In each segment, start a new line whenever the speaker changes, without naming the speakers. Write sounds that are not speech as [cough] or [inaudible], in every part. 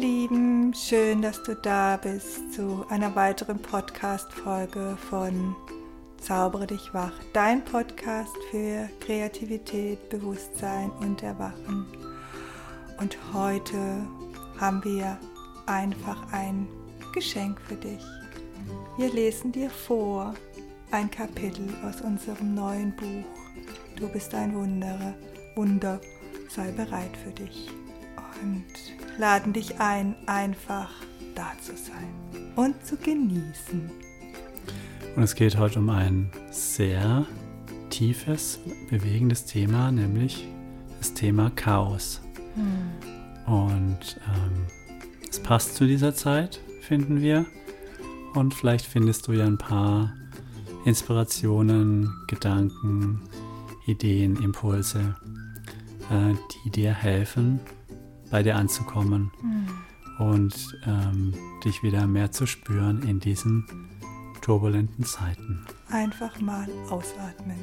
Lieben, schön, dass du da bist zu einer weiteren Podcast-Folge von Zaubere dich wach, dein Podcast für Kreativität, Bewusstsein und Erwachen. Und heute haben wir einfach ein Geschenk für dich. Wir lesen dir vor ein Kapitel aus unserem neuen Buch. Du bist ein Wunder, Wunder, sei bereit für dich. Und laden dich ein, einfach da zu sein und zu genießen.
Und es geht heute um ein sehr tiefes, bewegendes Thema, nämlich das Thema Chaos. Hm. Und ähm, es passt zu dieser Zeit, finden wir. Und vielleicht findest du ja ein paar Inspirationen, Gedanken, Ideen, Impulse, äh, die dir helfen, bei dir anzukommen mhm. und ähm, dich wieder mehr zu spüren in diesen turbulenten Zeiten.
Einfach mal ausatmen.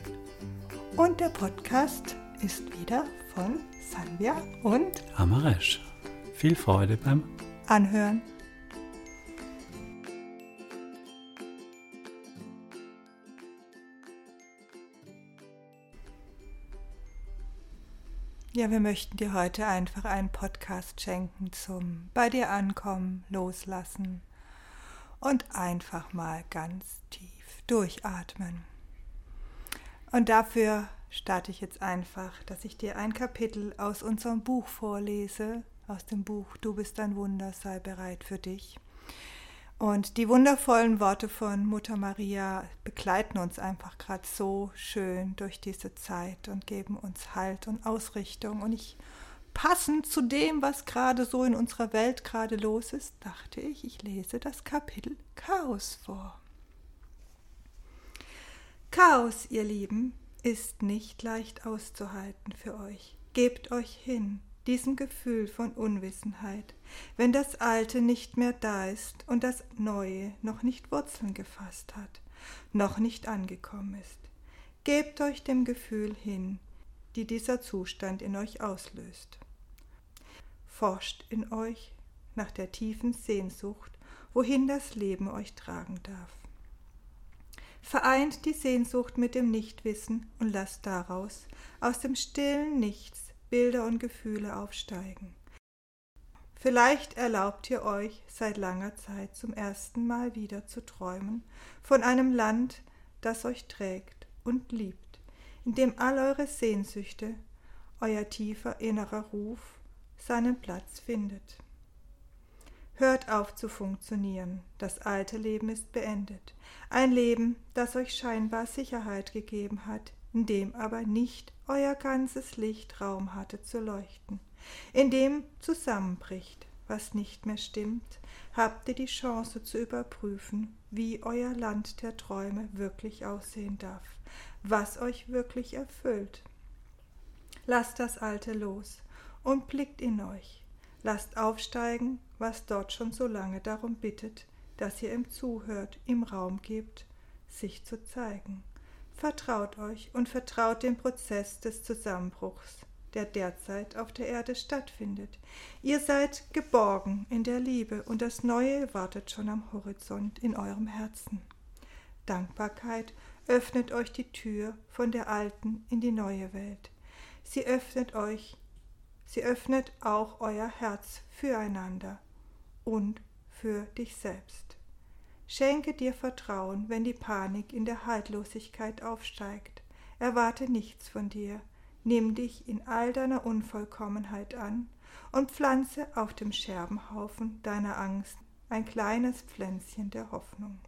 Und der Podcast ist wieder von Sanvia und
Amaresh. Viel Freude beim
Anhören. Ja, wir möchten dir heute einfach einen Podcast schenken zum bei dir ankommen, loslassen und einfach mal ganz tief durchatmen. Und dafür starte ich jetzt einfach, dass ich dir ein Kapitel aus unserem Buch vorlese, aus dem Buch Du bist ein Wunder, sei bereit für dich. Und die wundervollen Worte von Mutter Maria begleiten uns einfach gerade so schön durch diese Zeit und geben uns Halt und Ausrichtung. Und ich, passend zu dem, was gerade so in unserer Welt gerade los ist, dachte ich, ich lese das Kapitel Chaos vor. Chaos, ihr Lieben, ist nicht leicht auszuhalten für euch. Gebt euch hin, diesem Gefühl von Unwissenheit, wenn das Alte nicht mehr da ist und das Neue noch nicht Wurzeln gefasst hat, noch nicht angekommen ist. Gebt euch dem Gefühl hin, die dieser Zustand in euch auslöst. Forscht in euch nach der tiefen Sehnsucht, wohin das Leben euch tragen darf. Vereint die Sehnsucht mit dem Nichtwissen und lasst daraus, aus dem stillen Nichts, Bilder und Gefühle aufsteigen. Vielleicht erlaubt ihr euch seit langer Zeit zum ersten Mal wieder zu träumen von einem Land, das euch trägt und liebt, in dem all eure Sehnsüchte, euer tiefer innerer Ruf seinen Platz findet. Hört auf zu funktionieren, das alte Leben ist beendet, ein Leben, das euch scheinbar Sicherheit gegeben hat, in dem aber nicht euer ganzes Licht Raum hatte zu leuchten. In dem zusammenbricht, was nicht mehr stimmt, habt ihr die Chance zu überprüfen, wie euer Land der Träume wirklich aussehen darf, was euch wirklich erfüllt. Lasst das Alte los und blickt in euch. Lasst aufsteigen, was dort schon so lange darum bittet, dass ihr ihm zuhört, ihm Raum gebt, sich zu zeigen. Vertraut euch und vertraut dem Prozess des Zusammenbruchs, der derzeit auf der Erde stattfindet. Ihr seid geborgen in der Liebe und das Neue wartet schon am Horizont in eurem Herzen. Dankbarkeit öffnet euch die Tür von der alten in die neue Welt. Sie öffnet euch, sie öffnet auch euer Herz füreinander und für dich selbst. Schenke dir Vertrauen, wenn die Panik in der Haltlosigkeit aufsteigt. Erwarte nichts von dir. Nimm dich in all deiner Unvollkommenheit an und pflanze auf dem Scherbenhaufen deiner Angst ein kleines Pflänzchen der Hoffnung.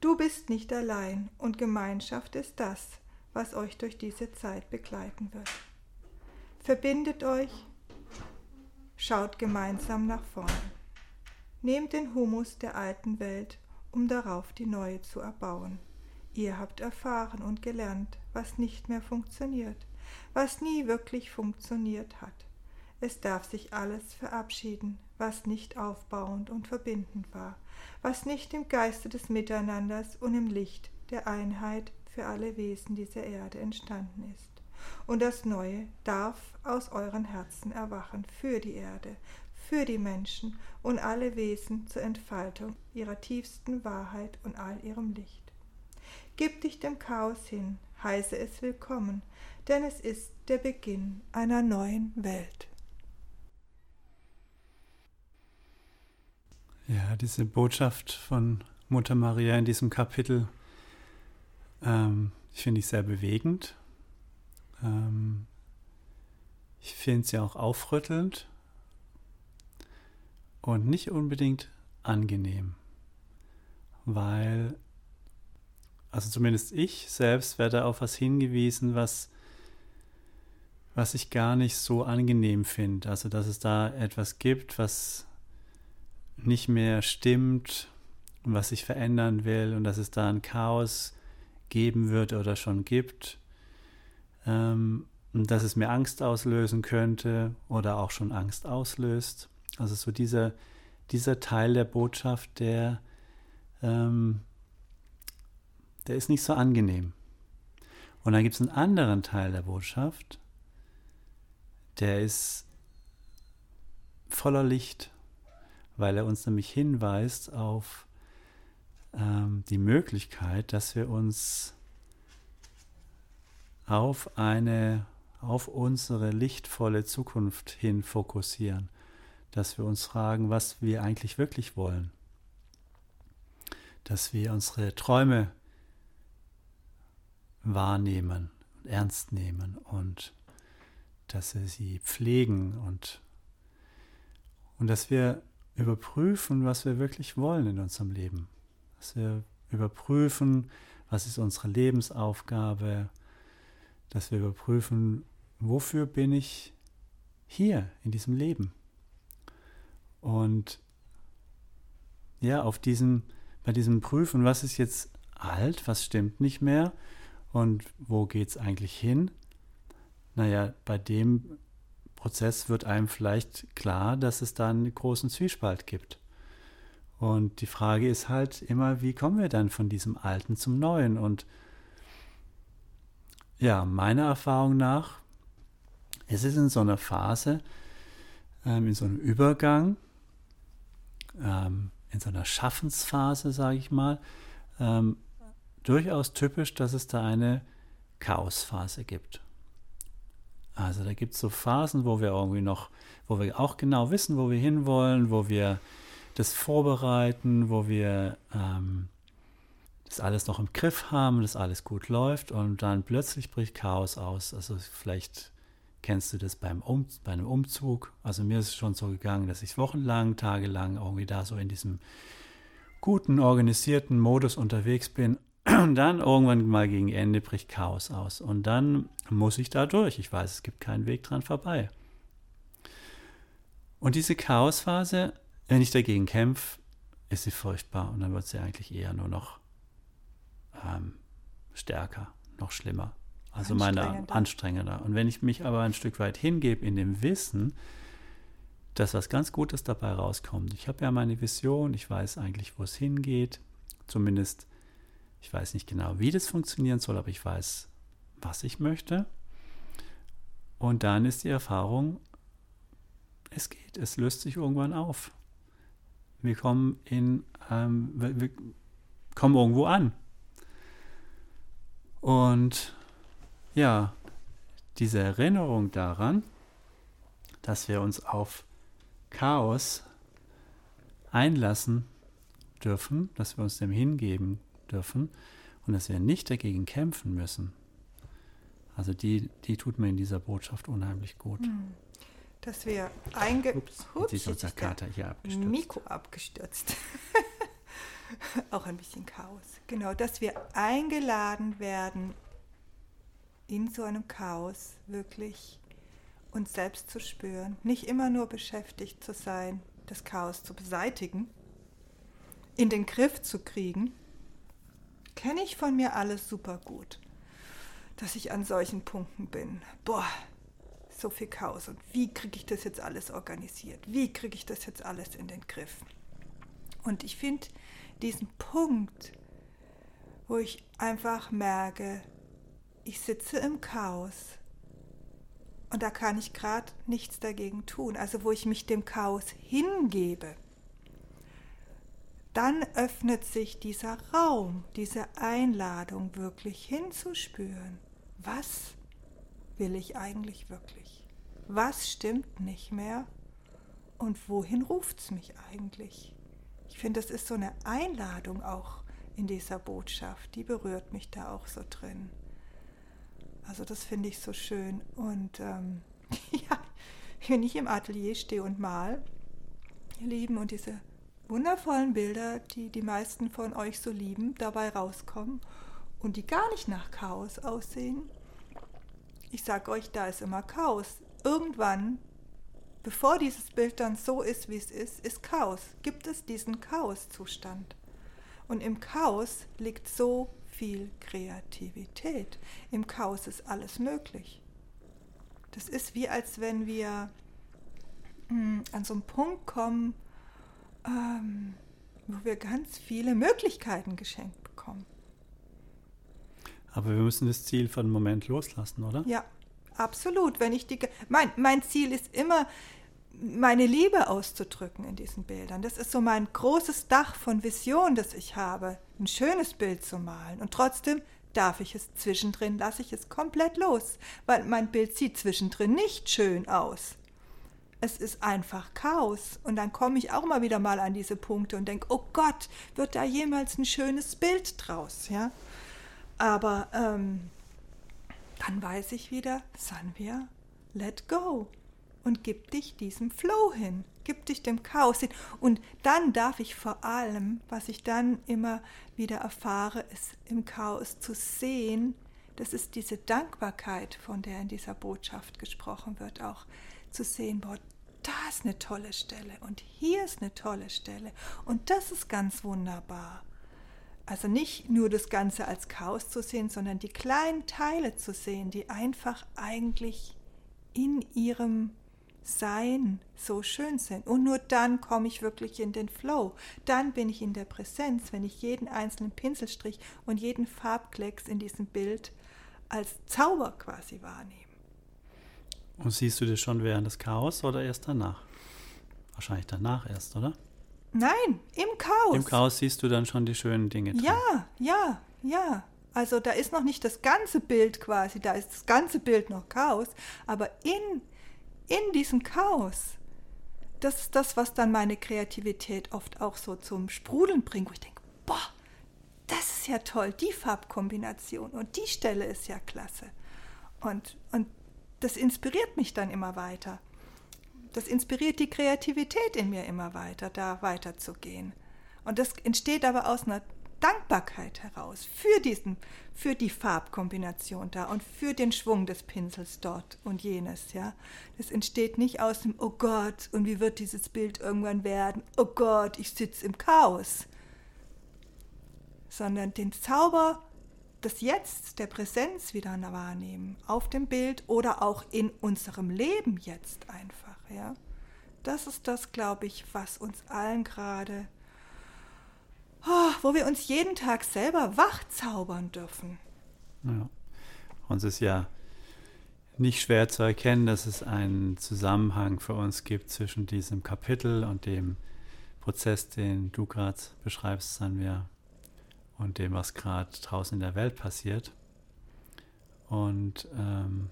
Du bist nicht allein und Gemeinschaft ist das, was euch durch diese Zeit begleiten wird. Verbindet euch, schaut gemeinsam nach vorn. Nehmt den Humus der alten Welt, um darauf die neue zu erbauen. Ihr habt erfahren und gelernt, was nicht mehr funktioniert, was nie wirklich funktioniert hat. Es darf sich alles verabschieden, was nicht aufbauend und verbindend war, was nicht im Geiste des Miteinanders und im Licht der Einheit für alle Wesen dieser Erde entstanden ist. und das Neue darf aus euren Herzen erwachen für die Erde, für die Menschen und alle Wesen zur Entfaltung ihrer tiefsten Wahrheit und all ihrem Licht. Gib dich dem Chaos hin, heiße es willkommen, denn es ist der Beginn einer neuen Welt.
Ja, diese Botschaft von Mutter Maria in diesem Kapitel ähm, finde ich sehr bewegend. Ähm, ich finde sie auch aufrüttelnd und nicht unbedingt angenehm, weil, also zumindest ich selbst werde auf was hingewiesen, was, was ich gar nicht so angenehm finde. Also, dass es da etwas gibt, was nicht mehr stimmt und was sich verändern will und dass es da ein Chaos geben wird oder schon gibt, ähm, dass es mir Angst auslösen könnte oder auch schon Angst auslöst. Also so dieser, dieser Teil der Botschaft, der, ähm, der ist nicht so angenehm. Und dann gibt es einen anderen Teil der Botschaft, der ist voller Licht, weil er uns nämlich hinweist auf ähm, die Möglichkeit, dass wir uns auf eine, auf unsere lichtvolle Zukunft hin fokussieren, dass wir uns fragen, was wir eigentlich wirklich wollen, dass wir unsere Träume wahrnehmen und ernst nehmen und dass wir sie pflegen und, und dass wir überprüfen, was wir wirklich wollen in unserem Leben. Dass wir überprüfen, was ist unsere Lebensaufgabe, dass wir überprüfen, wofür bin ich hier in diesem Leben. Und ja, auf diesem, bei diesem Prüfen, was ist jetzt alt, was stimmt nicht mehr und wo geht es eigentlich hin? Naja, bei dem Prozess wird einem vielleicht klar, dass es da einen großen Zwiespalt gibt. Und die Frage ist halt immer, wie kommen wir dann von diesem Alten zum Neuen? Und ja, meiner Erfahrung nach, es ist in so einer Phase, ähm, in so einem Übergang, ähm, in so einer Schaffensphase, sage ich mal, ähm, durchaus typisch, dass es da eine Chaosphase gibt. Also da gibt es so Phasen, wo wir irgendwie noch, wo wir auch genau wissen, wo wir hinwollen, wo wir das vorbereiten, wo wir ähm, das alles noch im Griff haben, das alles gut läuft und dann plötzlich bricht Chaos aus. Also vielleicht kennst du das beim um, bei einem Umzug. Also mir ist es schon so gegangen, dass ich wochenlang, tagelang irgendwie da so in diesem guten, organisierten Modus unterwegs bin. Und [clears throat] dann irgendwann mal gegen Ende bricht Chaos aus. Und dann muss ich da durch. Ich weiß, es gibt keinen Weg dran vorbei. Und diese Chaosphase wenn ich dagegen kämpfe, ist sie furchtbar und dann wird sie eigentlich eher nur noch ähm, stärker, noch schlimmer. Also meine anstrengender. Und wenn ich mich aber ein Stück weit hingebe in dem Wissen, dass was ganz Gutes dabei rauskommt. Ich habe ja meine Vision, ich weiß eigentlich, wo es hingeht. Zumindest, ich weiß nicht genau, wie das funktionieren soll, aber ich weiß, was ich möchte. Und dann ist die Erfahrung, es geht, es löst sich irgendwann auf. Wir kommen in, ähm, wir kommen irgendwo an. Und ja, diese Erinnerung daran, dass wir uns auf Chaos einlassen dürfen, dass wir uns dem hingeben dürfen und dass wir nicht dagegen kämpfen müssen. Also die, die tut mir in dieser Botschaft unheimlich gut. Mhm
dass wir einge...
Ups, Ups, jetzt ist unser Kater hier abgestürzt.
Mikro abgestürzt. [laughs] Auch ein bisschen Chaos. Genau, dass wir eingeladen werden, in so einem Chaos wirklich uns selbst zu spüren. Nicht immer nur beschäftigt zu sein, das Chaos zu beseitigen, in den Griff zu kriegen. Kenne ich von mir alles super gut, dass ich an solchen Punkten bin. Boah, so viel Chaos und wie kriege ich das jetzt alles organisiert? Wie kriege ich das jetzt alles in den Griff? Und ich finde diesen Punkt, wo ich einfach merke, ich sitze im Chaos und da kann ich gerade nichts dagegen tun, also wo ich mich dem Chaos hingebe, dann öffnet sich dieser Raum, diese Einladung wirklich hinzuspüren. Was will ich eigentlich wirklich? Was stimmt nicht mehr? Und wohin ruft es mich eigentlich? Ich finde, das ist so eine Einladung auch in dieser Botschaft. Die berührt mich da auch so drin. Also das finde ich so schön. Und ähm, [laughs] ja, wenn ich im Atelier stehe und mal, ihr Lieben, und diese wundervollen Bilder, die die meisten von euch so lieben, dabei rauskommen und die gar nicht nach Chaos aussehen. Ich sage euch, da ist immer Chaos. Irgendwann, bevor dieses Bild dann so ist, wie es ist, ist Chaos. Gibt es diesen Chaoszustand. Und im Chaos liegt so viel Kreativität. Im Chaos ist alles möglich. Das ist wie als wenn wir hm, an so einen Punkt kommen, ähm, wo wir ganz viele Möglichkeiten geschenkt bekommen.
Aber wir müssen das Ziel für einen Moment loslassen, oder?
Ja, absolut. Wenn ich die, mein, mein Ziel ist immer, meine Liebe auszudrücken in diesen Bildern. Das ist so mein großes Dach von Vision, das ich habe, ein schönes Bild zu malen. Und trotzdem darf ich es zwischendrin, lasse ich es komplett los, weil mein Bild sieht zwischendrin nicht schön aus es ist einfach Chaos. Und dann komme ich auch mal wieder mal an diese Punkte und denke, oh Gott, wird da jemals ein schönes Bild draus, ja? Aber ähm, dann weiß ich wieder, Sanvia, let go und gib dich diesem Flow hin, gib dich dem Chaos hin. Und dann darf ich vor allem, was ich dann immer wieder erfahre, ist im Chaos zu sehen, das ist diese Dankbarkeit, von der in dieser Botschaft gesprochen wird, auch zu sehen, boah, da ist eine tolle Stelle und hier ist eine tolle Stelle und das ist ganz wunderbar. Also nicht nur das Ganze als Chaos zu sehen, sondern die kleinen Teile zu sehen, die einfach eigentlich in ihrem Sein so schön sind. Und nur dann komme ich wirklich in den Flow. Dann bin ich in der Präsenz, wenn ich jeden einzelnen Pinselstrich und jeden Farbklecks in diesem Bild als Zauber quasi wahrnehme.
Und siehst du das schon während des Chaos oder erst danach? Wahrscheinlich danach erst, oder?
Nein, im Chaos.
Im Chaos siehst du dann schon die schönen Dinge.
Drin. Ja, ja, ja. Also da ist noch nicht das ganze Bild quasi, da ist das ganze Bild noch Chaos, aber in, in diesem Chaos, das ist das, was dann meine Kreativität oft auch so zum Sprudeln bringt, wo ich denke, boah, das ist ja toll, die Farbkombination und die Stelle ist ja klasse. Und, und das inspiriert mich dann immer weiter. Das inspiriert die Kreativität in mir immer weiter, da weiterzugehen. Und das entsteht aber aus einer Dankbarkeit heraus für diesen, für die Farbkombination da und für den Schwung des Pinsels dort und jenes, ja. Das entsteht nicht aus dem Oh Gott, und wie wird dieses Bild irgendwann werden? Oh Gott, ich sitze im Chaos. Sondern den Zauber das Jetzt der Präsenz wieder wahrnehmen, auf dem Bild oder auch in unserem Leben jetzt einfach, ja. Das ist das, glaube ich, was uns allen gerade, wo wir uns jeden Tag selber wachzaubern dürfen.
Ja. Uns ist ja nicht schwer zu erkennen, dass es einen Zusammenhang für uns gibt zwischen diesem Kapitel und dem Prozess, den du gerade beschreibst, Sanvia und dem, was gerade draußen in der Welt passiert. Und ähm,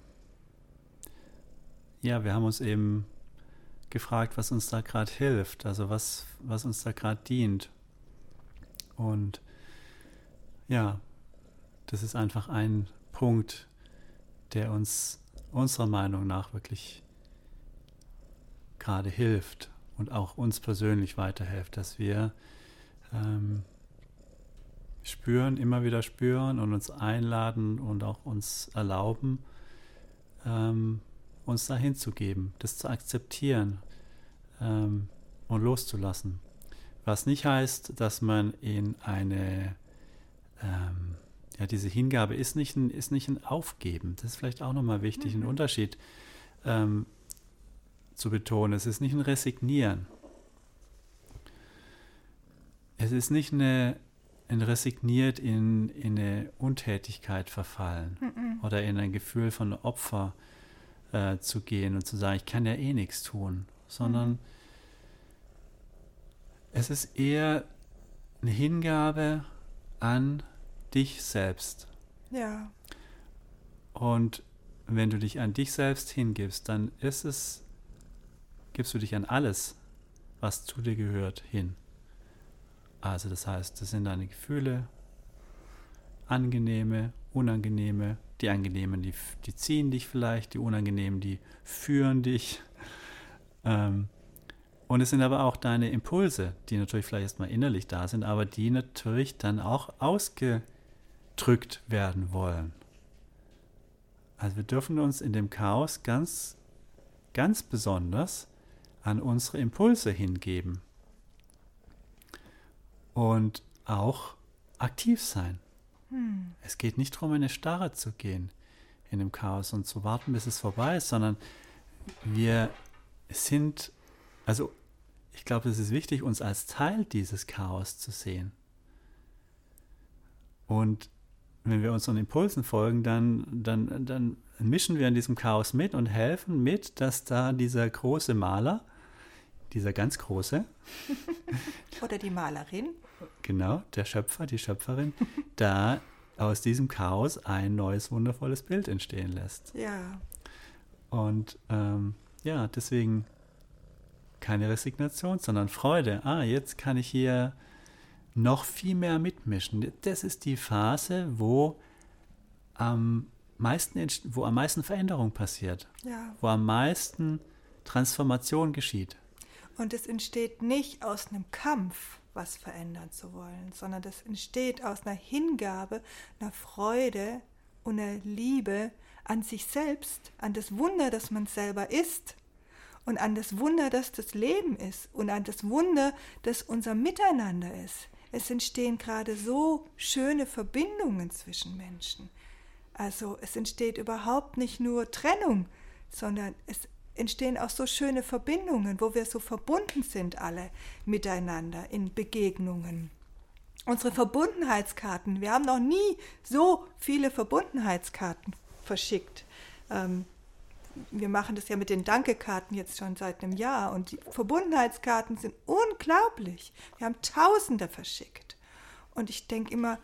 ja, wir haben uns eben gefragt, was uns da gerade hilft, also was, was uns da gerade dient. Und ja, das ist einfach ein Punkt, der uns unserer Meinung nach wirklich gerade hilft und auch uns persönlich weiterhilft, dass wir ähm, spüren, immer wieder spüren und uns einladen und auch uns erlauben, ähm, uns dahin zu geben, das zu akzeptieren ähm, und loszulassen. Was nicht heißt, dass man in eine, ähm, ja, diese Hingabe ist nicht, ein, ist nicht ein Aufgeben. Das ist vielleicht auch nochmal wichtig, mhm. einen Unterschied ähm, zu betonen. Es ist nicht ein Resignieren. Es ist nicht eine in resigniert in, in eine Untätigkeit verfallen mhm. oder in ein Gefühl von Opfer äh, zu gehen und zu sagen, ich kann ja eh nichts tun, sondern mhm. Es ist eher eine Hingabe an dich selbst.
Ja.
Und wenn du dich an dich selbst hingibst, dann ist es, gibst du dich an alles, was zu dir gehört, hin. Also das heißt, das sind deine Gefühle, angenehme, unangenehme. Die angenehmen, die, die ziehen dich vielleicht, die unangenehmen, die führen dich. [laughs] Ähm, und es sind aber auch deine Impulse, die natürlich vielleicht erstmal innerlich da sind, aber die natürlich dann auch ausgedrückt werden wollen. Also wir dürfen uns in dem Chaos ganz, ganz besonders an unsere Impulse hingeben und auch aktiv sein. Hm. Es geht nicht darum, in eine Starre zu gehen in dem Chaos und zu warten, bis es vorbei ist, sondern wir sind, also ich glaube, es ist wichtig, uns als Teil dieses Chaos zu sehen. Und wenn wir unseren Impulsen folgen, dann, dann, dann mischen wir in diesem Chaos mit und helfen mit, dass da dieser große Maler dieser ganz große. [laughs]
Oder die Malerin.
Genau, der Schöpfer, die Schöpferin, [laughs] da aus diesem Chaos ein neues, wundervolles Bild entstehen lässt.
Ja.
Und ähm, ja, deswegen keine Resignation, sondern Freude. Ah, jetzt kann ich hier noch viel mehr mitmischen. Das ist die Phase, wo am meisten, wo am meisten Veränderung passiert.
Ja.
Wo am meisten Transformation geschieht.
Und es entsteht nicht aus einem Kampf, was verändern zu wollen, sondern das entsteht aus einer Hingabe, einer Freude und einer Liebe an sich selbst, an das Wunder, das man selber ist und an das Wunder, das das Leben ist und an das Wunder, das unser Miteinander ist. Es entstehen gerade so schöne Verbindungen zwischen Menschen. Also es entsteht überhaupt nicht nur Trennung, sondern es entstehen auch so schöne Verbindungen, wo wir so verbunden sind alle miteinander in Begegnungen. Unsere Verbundenheitskarten, wir haben noch nie so viele Verbundenheitskarten verschickt. Ähm, wir machen das ja mit den Dankekarten jetzt schon seit einem Jahr und die Verbundenheitskarten sind unglaublich. Wir haben Tausende verschickt. Und ich denke immer,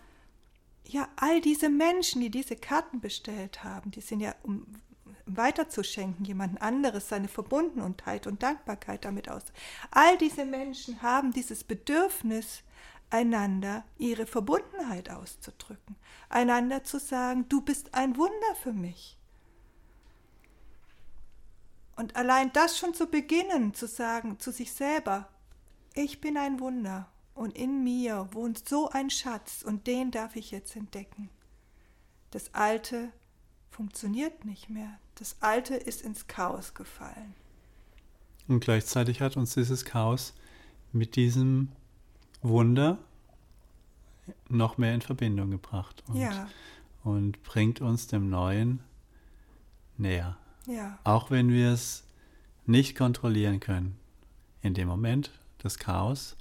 ja, all diese Menschen, die diese Karten bestellt haben, die sind ja um weiterzuschenken, jemand anderes seine Verbundenheit und Dankbarkeit damit aus. All diese Menschen haben dieses Bedürfnis, einander ihre Verbundenheit auszudrücken, einander zu sagen, du bist ein Wunder für mich. Und allein das schon zu beginnen, zu sagen zu sich selber, ich bin ein Wunder und in mir wohnt so ein Schatz und den darf ich jetzt entdecken. Das Alte funktioniert nicht mehr. Das Alte ist ins Chaos gefallen.
Und gleichzeitig hat uns dieses Chaos mit diesem Wunder noch mehr in Verbindung gebracht und,
ja.
und bringt uns dem Neuen näher.
Ja.
Auch wenn wir es nicht kontrollieren können in dem Moment, das Chaos.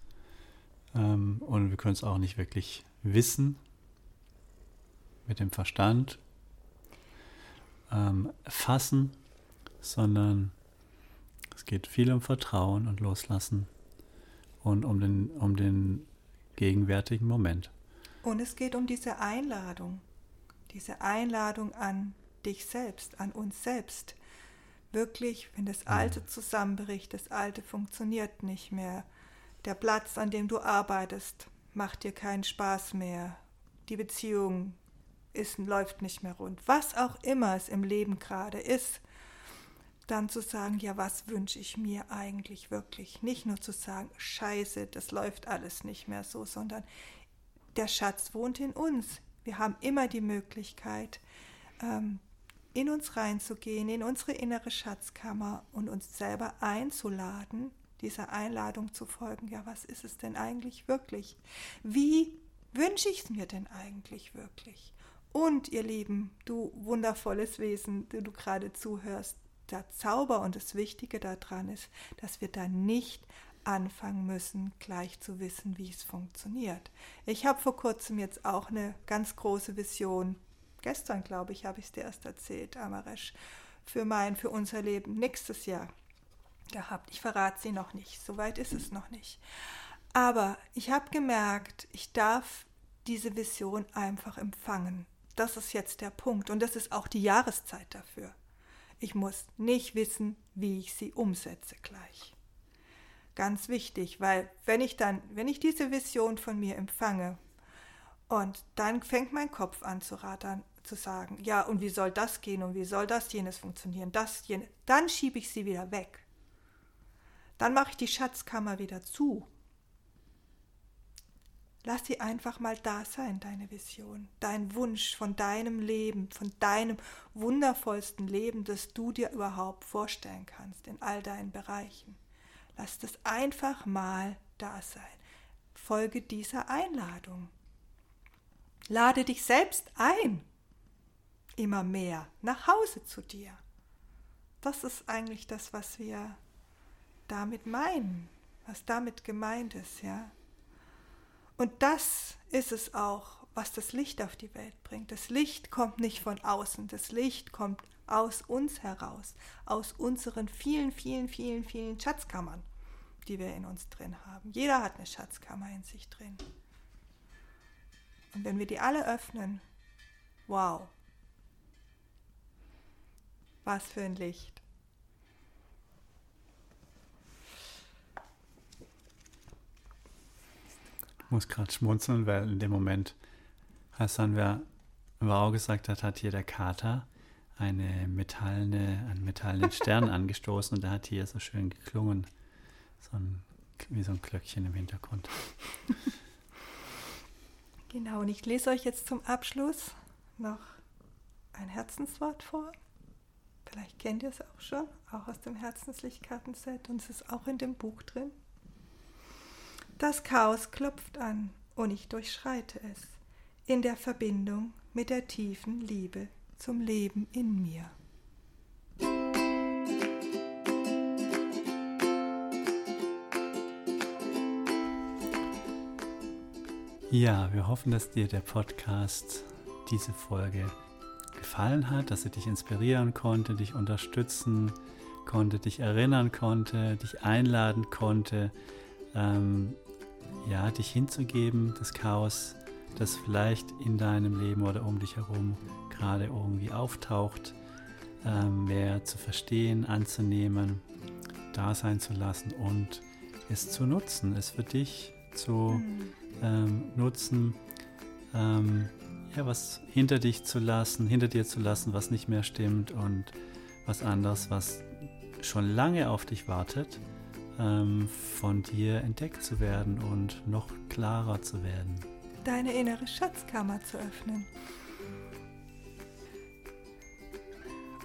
Ähm, und wir können es auch nicht wirklich wissen mit dem Verstand ähm, fassen, sondern es geht viel um Vertrauen und Loslassen und um den, um den gegenwärtigen Moment.
Und es geht um diese Einladung, diese Einladung an dich selbst, an uns selbst. Wirklich, wenn das Alte zusammenbricht, das Alte funktioniert nicht mehr, der Platz, an dem du arbeitest, macht dir keinen Spaß mehr, die Beziehung ist, läuft nicht mehr rund, was auch immer es im Leben gerade ist, dann zu sagen, ja, was wünsche ich mir eigentlich wirklich? Nicht nur zu sagen, scheiße, das läuft alles nicht mehr so, sondern der Schatz wohnt in uns. Wir haben immer die Möglichkeit, ähm, in uns reinzugehen, in unsere innere Schatzkammer und uns selber einzuladen, dieser Einladung zu folgen. Ja, was ist es denn eigentlich wirklich? Wie wünsche ich es mir denn eigentlich wirklich? Und ihr Lieben, du wundervolles Wesen, du, du gerade zuhörst, der Zauber und das Wichtige daran ist, dass wir da nicht anfangen müssen, gleich zu wissen, wie es funktioniert. Ich habe vor kurzem jetzt auch eine ganz große Vision, gestern glaube ich, habe ich es dir erst erzählt, Amaresh, für mein, für unser Leben nächstes Jahr gehabt. Ich verrate sie noch nicht, soweit ist es noch nicht. Aber ich habe gemerkt, ich darf diese Vision einfach empfangen. Das ist jetzt der Punkt und das ist auch die Jahreszeit dafür. Ich muss nicht wissen, wie ich sie umsetze gleich. Ganz wichtig, weil wenn ich dann, wenn ich diese Vision von mir empfange und dann fängt mein Kopf an zu rattern, zu sagen, ja, und wie soll das gehen und wie soll das jenes funktionieren, das jenes, dann schiebe ich sie wieder weg. Dann mache ich die Schatzkammer wieder zu Lass sie einfach mal da sein, deine Vision, dein Wunsch von deinem Leben, von deinem wundervollsten Leben, das du dir überhaupt vorstellen kannst in all deinen Bereichen. Lass das einfach mal da sein. Folge dieser Einladung. Lade dich selbst ein, immer mehr nach Hause zu dir. Das ist eigentlich das, was wir damit meinen, was damit gemeint ist, ja. Und das ist es auch, was das Licht auf die Welt bringt. Das Licht kommt nicht von außen, das Licht kommt aus uns heraus, aus unseren vielen, vielen, vielen, vielen Schatzkammern, die wir in uns drin haben. Jeder hat eine Schatzkammer in sich drin. Und wenn wir die alle öffnen, wow, was für ein Licht.
muss gerade schmunzeln, weil in dem Moment, als dann wer Wow gesagt hat, hat hier der Kater eine metallene, einen metallenen Stern [laughs] angestoßen und der hat hier so schön geklungen. So ein, wie so ein Glöckchen im Hintergrund. [laughs]
Genau, und ich lese euch jetzt zum Abschluss noch ein Herzenswort vor. Vielleicht kennt ihr es auch schon, auch aus dem Herzenslichtkartenset und es ist auch in dem Buch drin. Das Chaos klopft an und ich durchschreite es in der Verbindung mit der tiefen Liebe zum Leben in mir.
Ja, wir hoffen, dass dir der Podcast, diese Folge gefallen hat, dass er dich inspirieren konnte, dich unterstützen konnte, dich erinnern konnte, dich einladen konnte, ähm, ja, dich hinzugeben, das Chaos, das vielleicht in deinem Leben oder um dich herum gerade irgendwie auftaucht, ähm, mehr zu verstehen, anzunehmen, da sein zu lassen und es zu nutzen, es für dich zu mhm. Ähm, nutzen, ähm, ja, was hinter dich zu lassen, hinter dir zu lassen, was nicht mehr stimmt und was anderes, was schon lange auf dich wartet ähm, von dir entdeckt zu werden und noch klarer zu werden.
Deine innere Schatzkammer zu öffnen.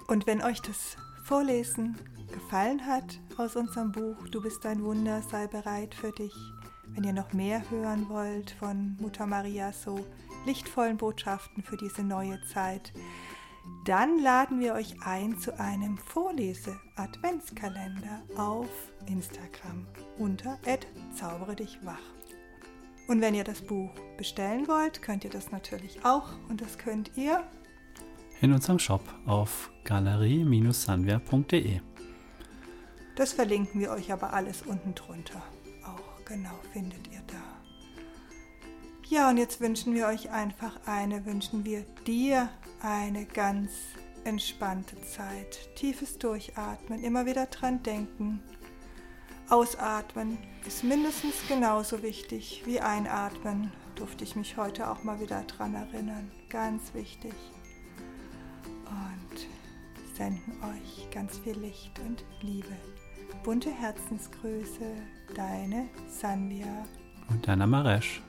Und wenn euch das Vorlesen gefallen hat aus unserem Buch Du bist ein Wunder, sei bereit für dich. Wenn ihr noch mehr hören wollt von Mutter Maria, so lichtvollen Botschaften für diese neue Zeit, dann laden wir euch ein zu einem Vorlese-Adventskalender auf Instagram unter zaubere dich wach. Und wenn ihr das Buch bestellen wollt, könnt ihr das natürlich auch und das könnt ihr
in unserem Shop auf galerie-sanvia.de.
Das verlinken wir euch aber alles unten drunter. Genau findet ihr da. Ja, und jetzt wünschen wir euch einfach eine, wünschen wir dir eine ganz entspannte Zeit. Tiefes Durchatmen, immer wieder dran denken. Ausatmen ist mindestens genauso wichtig wie einatmen. Durfte ich mich heute auch mal wieder dran erinnern. Ganz wichtig. Und senden euch ganz viel Licht und Liebe. Bunte Herzensgrüße, deine Sanvia.
Und deiner Maresch.